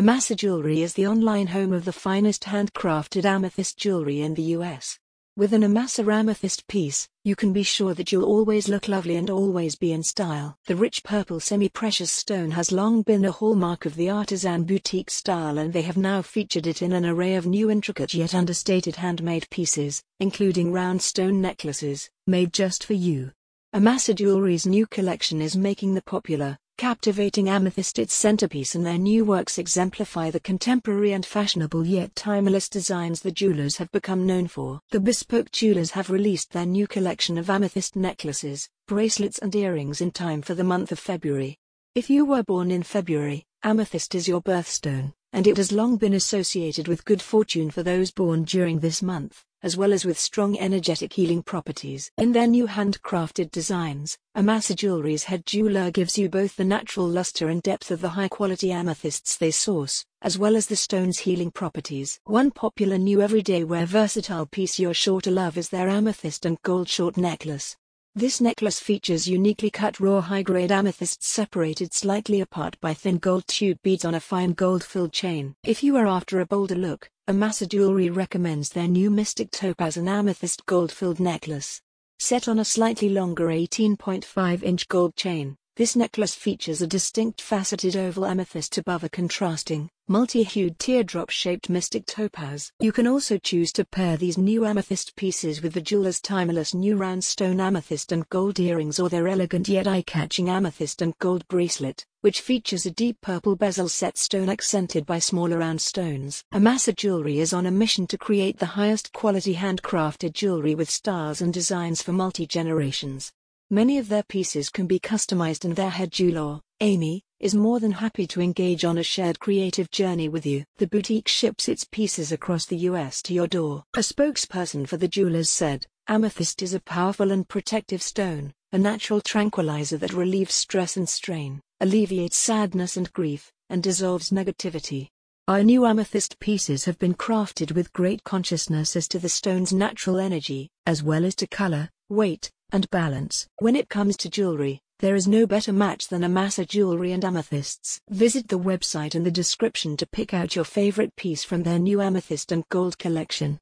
Amasa Jewelry is the online home of the finest handcrafted amethyst jewelry in the US. With an Amasa amethyst piece, you can be sure that you'll always look lovely and always be in style. The rich purple semi-precious stone has long been a hallmark of the artisan boutique style and they have now featured it in an array of new intricate yet understated handmade pieces, including round stone necklaces, made just for you. Amasa Jewelry's new collection is making the popular, captivating amethyst its centerpiece and their new works exemplify the contemporary and fashionable yet timeless designs the jewelers have become known for. The bespoke jewelers have released their new collection of amethyst necklaces, bracelets and earrings in time for the month of February. If you were born in February, amethyst is your birthstone, and it has long been associated with good fortune for those born during this month as well as with strong energetic healing properties. In their new handcrafted designs, Amasa Jewelry's head jeweler gives you both the natural luster and depth of the high-quality amethysts they source, as well as the stone's healing properties. One popular new everyday wear versatile piece you're sure to love is their amethyst and gold short necklace. This necklace features uniquely cut raw high-grade amethysts separated slightly apart by thin gold tube beads on a fine gold-filled chain. If you are after a bolder look, Amasa Jewelry recommends their new Mystic Topaz and Amethyst gold-filled necklace. Set on a slightly longer 18.5-inch gold chain, this necklace features a distinct faceted oval amethyst above a contrasting, multi-hued teardrop-shaped mystic topaz. You can also choose to pair these new amethyst pieces with the jeweler's timeless new round stone amethyst and gold earrings or their elegant yet eye-catching amethyst and gold bracelet, which features a deep purple bezel set stone accented by smaller round stones. Amasa Jewelry is on a mission to create the highest quality handcrafted jewelry with styles and designs for multi-generations. Many of their pieces can be customized and their head jeweler, Amy, is more than happy to engage on a shared creative journey with you. The boutique ships its pieces across the US to your door. A spokesperson for the jewelers said, Amethyst is a powerful and protective stone, a natural tranquilizer that relieves stress and strain, alleviates sadness and grief, and dissolves negativity. Our new amethyst pieces have been crafted with great consciousness as to the stone's natural energy, as well as to color, weight, and balance. When it comes to jewelry, there is no better match than Amasa Jewelry and Amethysts. Visit the website in the description to pick out your favorite piece from their new amethyst and gold collection.